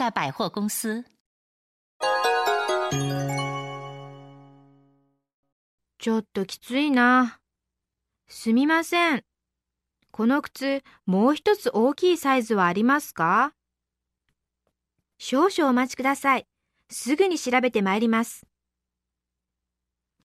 在百货公司。ちょっときついな。すみません。この靴、もう一つ大きいサイズはありますか？少々お待ちください。すぐに調べてまいります。